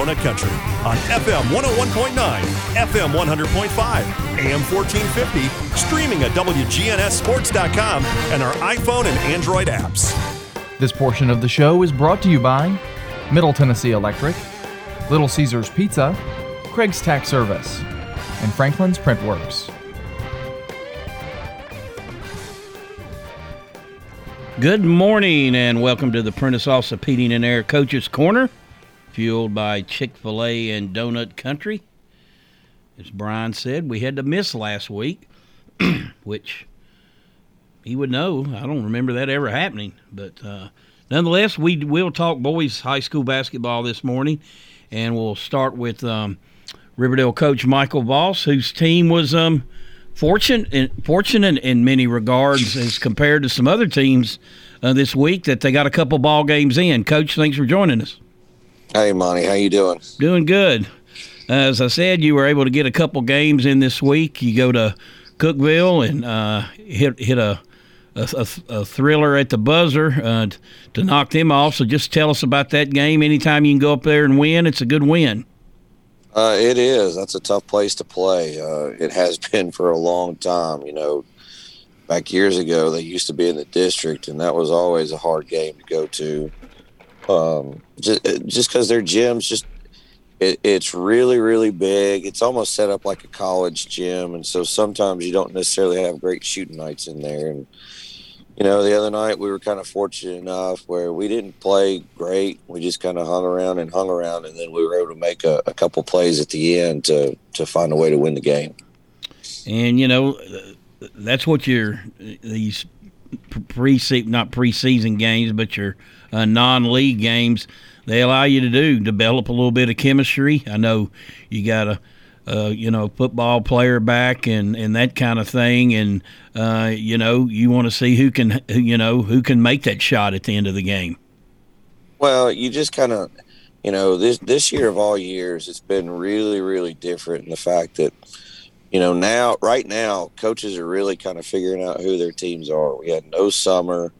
Donut Country on FM 101.9, FM 100.5, AM 1450, streaming at WGNSSports.com and our iPhone and Android apps. This portion of the show is brought to you by Middle Tennessee Electric, Little Caesars Pizza, Craig's Tax Service, and Franklin's Printworks. Good morning and welcome to the Prentice Allsup Heating and Air Coaches Corner, fueled by Chick fil A and Donut Country. As Brian said, we had to miss last week, which he would know. I don't remember that ever happening. But uh, nonetheless, we will talk boys high school basketball this morning, and we'll start with um, Riverdale coach Michael Voss, whose team was um, fortunate, fortunate in many regards as compared to some other teams uh, this week that they got a couple ball games in. Coach, thanks for joining us. Hey, Monty, how you doing? Doing good. As I said, you were able to get a couple games in this week. You go to Cookeville and uh, hit hit a a, a, thriller at the buzzer uh, to knock them off. So just tell us about that game. Anytime you can go up there and win, it's a good win. Uh, it is. That's a tough place to play. Uh, it has been for a long time. You know, back years ago, they used to be in the district, and that was always a hard game to go to. Um, just because their gyms just it, it's really really big. It's almost set up like a college gym, and so sometimes you don't necessarily have great shooting nights in there. And you know, the other night we were kind of fortunate enough where we didn't play great. We just kind of hung around and hung around, and then we were able to make a, a couple plays at the end to to find a way to win the game. And you know, that's what your these pre not preseason games, but your uh, non-league games they allow you to do develop a little bit of chemistry. I know you got a you know, football player back and, and that kind of thing. And, uh, you know, you want to see who can, you know, who can make that shot at the end of the game. Well, you just kind of, you know, this, this year of all years, it's been really, really different in the fact that, you know, now, right now, coaches are really kind of figuring out who their teams are. We had no summer,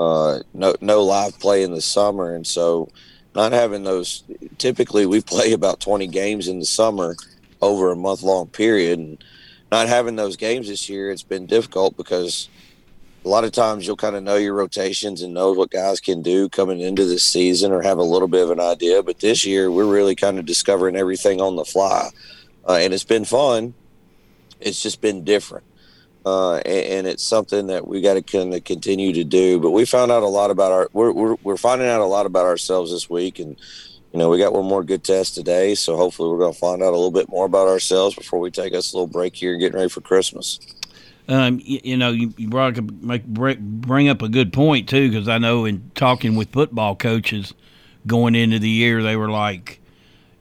uh, no, no live play in the summer. And so, not having those typically we play about 20 games in the summer over a month long period. And not having those games this year, it's been difficult because a lot of times you'll kind of know your rotations and know what guys can do coming into this season or have a little bit of an idea. But this year, we're really kind of discovering everything on the fly. Uh, and it's been fun. It's just been different. Uh, and, and, it's something that we got to kind of continue to do. But we found out a lot about our, we're, we're, we're finding out a lot about ourselves this week. And you know, we got one more good test today, so hopefully we're going to find out a little bit more about ourselves before we take us a little break here, getting ready for Christmas. Um, you, you, know, you, you brought up, make, bring up a good point too, because I know in talking with football coaches going into the year, they were like,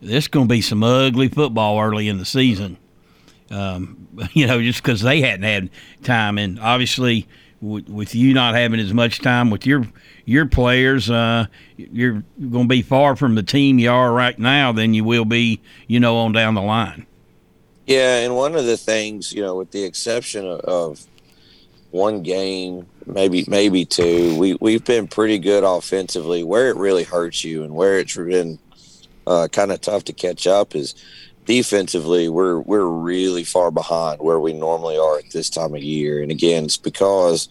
"This going to be some ugly football early in the season." Um, you know, just because they hadn't had time, and obviously with, with you not having as much time with your your players, uh, you're going to be far from the team you are right now than you will be, you know, on down the line. Yeah, and one of the things, you know, with the exception of, of one game, maybe maybe two, we we've been pretty good offensively. Where it really hurts you and where it's been uh, kind of tough to catch up is defensively. We're we're really far behind where we normally are at this time of year, and again, it's because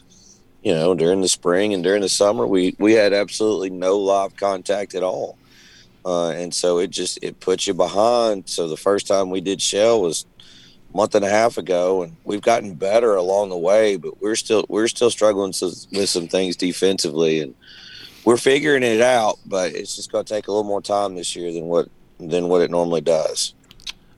you know, during the spring and during the summer, we we had absolutely no live contact at all, uh, and so it just it puts you behind. So the first time we did shell was a month and a half ago, and we've gotten better along the way, but we're still we're still struggling with some things defensively, and we're figuring it out. But it's just going to take a little more time this year than what than what it normally does.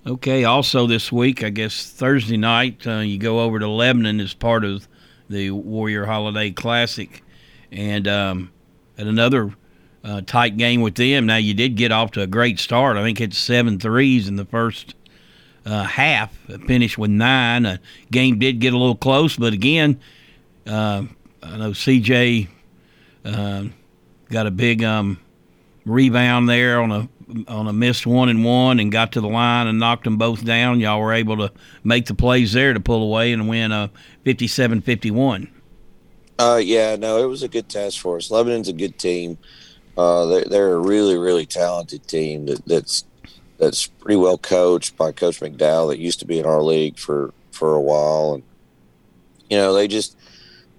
Okay. Also, this week, I guess Thursday night, uh, you go over to Lebanon as part of the Warrior Holiday Classic, and um, at another uh, tight game with them. Now you did get off to a great start. I think it's seven threes in the first uh, half. Finished with nine. A game did get a little close, but again, uh, I know CJ uh, got a big um, rebound there on a on a missed one and one and got to the line and knocked them both down. Y'all were able to make the plays there to pull away and win a 57 51. Uh, yeah, no, it was a good test for us. Lebanon's a good team. Uh, they're, they're a really, really talented team that, that's that's pretty well coached by Coach McDowell that used to be in our league for for a while, and you know they just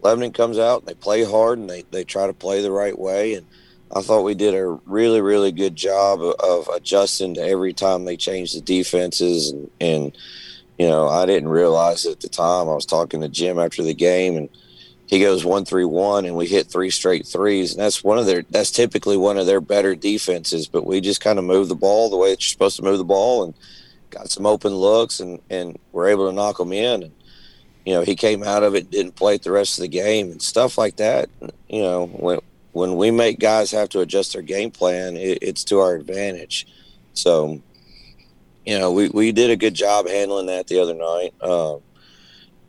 Lebanon comes out and they play hard and they they try to play the right way, and I thought we did a really really good job of, adjusting to every time they changed the defenses, and, and you know I didn't realize it at the time I was talking to Jim after the game and he goes one three one and we hit three straight threes. And that's one of their that's typically one of their better defenses but we just kind of move the ball the way that you're supposed to move the ball and got some open looks and and we're able to knock them in. And you know he came out of it didn't play the rest of the game and stuff like that you know when when we make guys have to adjust their game plan it, it's to our advantage so you know we, we did a good job handling that the other night um,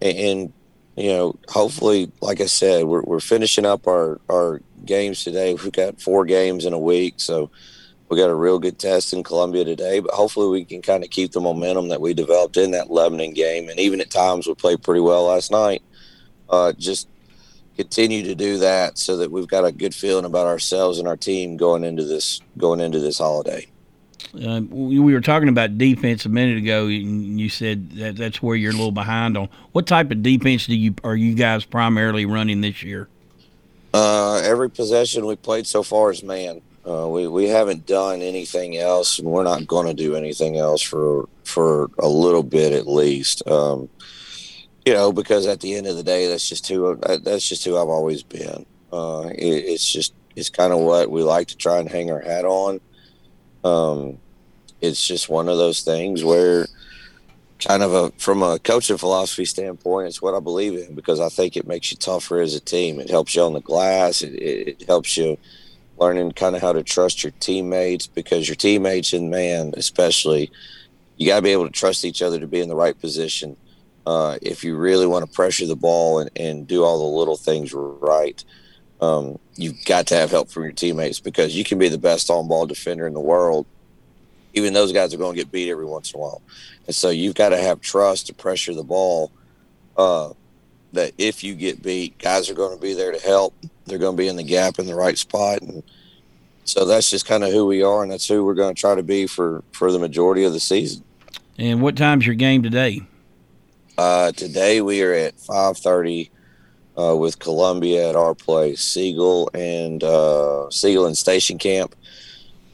and, and you know, hopefully, like I said, we're, we're finishing up our, our games today. We've got four games in a week. So we got a real good test in Columbia today, but hopefully we can kind of keep the momentum that we developed in that Lebanon game. And even at times we played pretty well last night. Uh, just continue to do that so that we've got a good feeling about ourselves and our team going into this going into this holiday. Uh, we were talking about defense a minute ago, and you said that that's where you're a little behind on. What type of defense do you are you guys primarily running this year? Uh, every possession we played so far is man. Uh, we we haven't done anything else, and we're not going to do anything else for for a little bit at least. Um, you know, because at the end of the day, that's just who that's just who I've always been. Uh, it, it's just it's kind of what we like to try and hang our hat on. Um, it's just one of those things where kind of a from a coaching philosophy standpoint it's what i believe in because i think it makes you tougher as a team it helps you on the glass it, it helps you learning kind of how to trust your teammates because your teammates and man especially you got to be able to trust each other to be in the right position uh, if you really want to pressure the ball and, and do all the little things right um, you've got to have help from your teammates because you can be the best on ball defender in the world. Even those guys are going to get beat every once in a while. And so you've got to have trust to pressure the ball. Uh, that if you get beat, guys are going to be there to help. They're going to be in the gap in the right spot. And so that's just kind of who we are. And that's who we're going to try to be for, for the majority of the season. And what time's your game today? Uh, today we are at 530 uh, with Columbia at our place. Siegel and uh, Siegel and Station Camp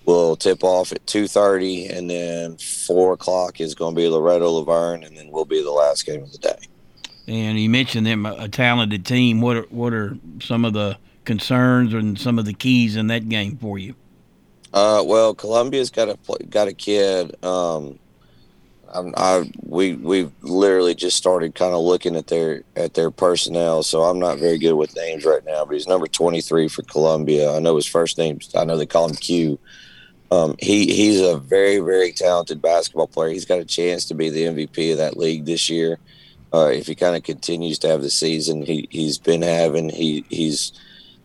will tip off at two thirty, and then four o'clock is going to be Loretto La Vergne, and then we'll be the last game of the day. And you mentioned them a talented team. What are what are some of the concerns and some of the keys in that game for you? Uh, well, Columbia's got a got a kid. Um, I, I we we've literally just started kind of looking at their at their personnel, so I'm not very good with names right now. But he's number 23 for Columbia. I know his first name. I know they call him Q. Um, he he's a very very talented basketball player. He's got a chance to be the MVP of that league this year uh, if he kind of continues to have the season he he's been having. He he's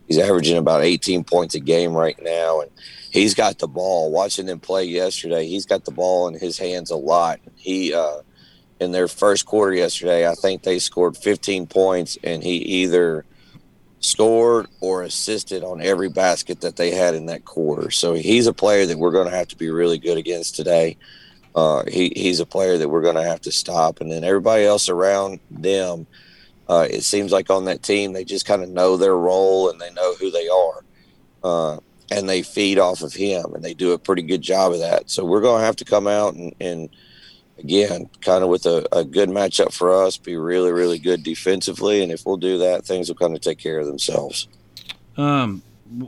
he's averaging about 18 points a game right now, and he's got the ball. Watching them play yesterday, he's got the ball in his hands a lot. He uh, in their first quarter yesterday, I think they scored 15 points, and he either scored or assisted on every basket that they had in that quarter. So he's a player that we're going to have to be really good against today. Uh, he, he's a player that we're going to have to stop, and then everybody else around them. Uh, it seems like on that team they just kind of know their role and they know who they are. Uh, and they feed off of him, and they do a pretty good job of that. So we're going to have to come out and, and again, kind of with a, a, good matchup for us, be really, really good defensively, and if we'll do that, things will kind of take care of themselves. Um,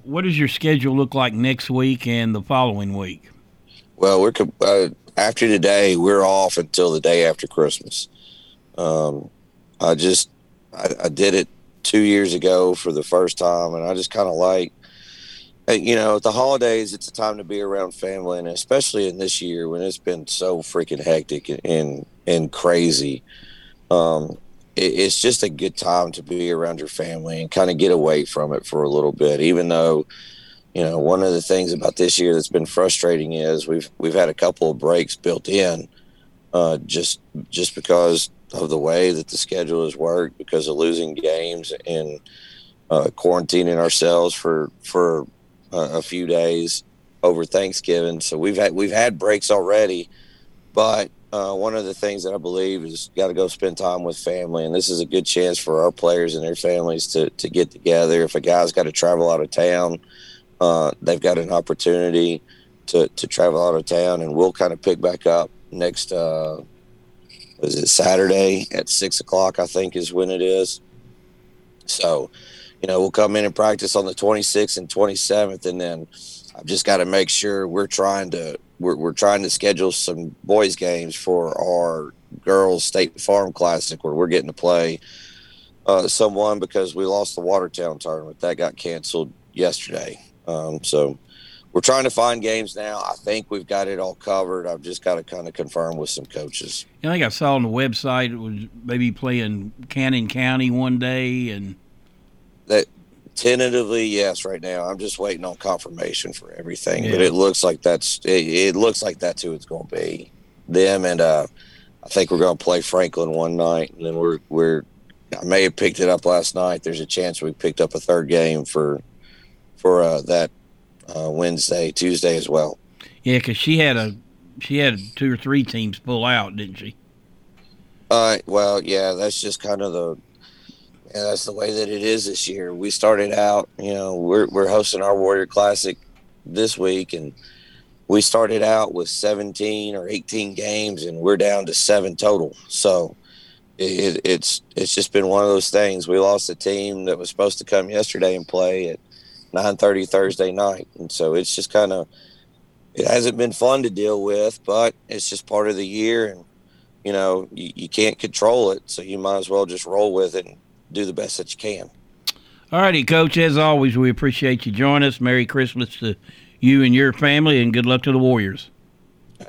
what does your schedule look like next week and the following week? Well, we're uh, after today, we're off until the day after Christmas. Um, I just I, I did it two years ago for the first time, and I just kind of like you know, the holidays, it's a time to be around family, and especially in this year when it's been so freaking hectic and and crazy. Um, it, it's just a good time to be around your family and kind of get away from it for a little bit. Even though, you know, one of the things about this year that's been frustrating is we've we've had a couple of breaks built in, uh, just just because of the way that the schedule has worked, because of losing games and uh, quarantining ourselves for for a few days. over Thanksgiving. So we've had we've had breaks already, but uh, one of the things that I believe is got to go spend time with family, and this is a good chance for our players and their families to to get together. If a guy's got to travel out of town, uh, they've got an opportunity to to travel out of town, and we'll kind of pick back up next. Uh, was it Saturday at six o'clock? I think is when it is. So, you know, we'll come in and practice on the 26th and 27th, and then I've just got to make sure we're trying to we're, we're trying to schedule some boys games for our girls state farm classic where we're getting to play uh, someone because we lost the Watertown tournament that got canceled yesterday. Um, so we're trying to find games now. I think we've got it all covered. I've just got to kind of confirm with some coaches. I think I saw on the website it was maybe playing Cannon County one day and tentatively yes right now i'm just waiting on confirmation for everything Yeah. but it looks like that's it, it looks like that's who it's going to be them and uh i think we're going to play franklin one night and then we're we're i may have picked it up last night there's a chance we picked up a third game for for uh that uh wednesday tuesday as well Yeah, because she had a she had two or three teams pull out, didn't she? Uh, well, yeah, that's just kind of the, that's the way that it is this year. We started out, you know, we're we're hosting our Warrior Classic this week, and we started out with 17 or 18 games, and we're down to seven total. So it, it's it's just been one of those things. We lost a team that was supposed to come yesterday and play at 9:30 Thursday night, and so it's just kind of it hasn't been fun to deal with, but it's just part of the year and you know, you, you can't control it, so you might as well just roll with it and do the best that you can. All righty, Coach. As always, we appreciate you joining us. Merry Christmas to you and your family, and good luck to the Warriors.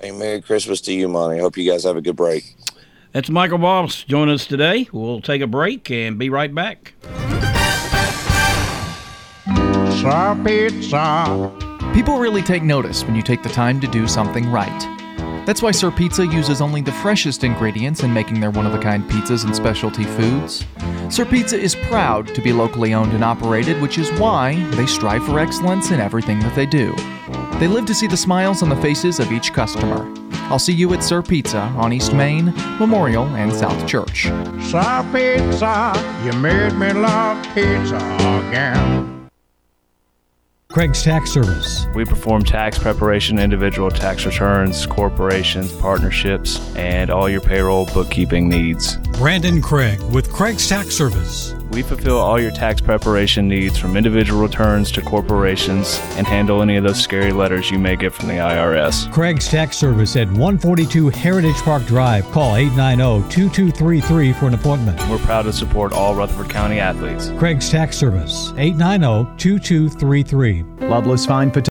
Hey, Merry Christmas to you, Monty. Hope you guys have a good break. That's Michael Voss joining us today. We'll take a break and be right back. Pizza, pizza. People really take notice when you take the time to do something right. That's why Sir Pizza uses only the freshest ingredients in making their one of a kind pizzas and specialty foods. Sir Pizza is proud to be locally owned and operated, which is why they strive for excellence in everything that they do. They live to see the smiles on the faces of each customer. I'll see you at Sir Pizza on East Main, Memorial, and South Church. Sir pizza. You made me love pizza again. Craig's Tax Service. We perform tax preparation, individual tax returns, corporations, partnerships, and all your payroll bookkeeping needs. Brandon Craig with Craig's Tax Service. We fulfill all your tax preparation needs from individual returns to corporations and handle any of those scary letters you may get from the IRS. Craig's Tax Service at 142 Heritage Park Drive. Call 890-2233 for an appointment. We're proud to support all Rutherford County athletes. Craig's Tax Service, 890-2233. Loveless Fine Potato.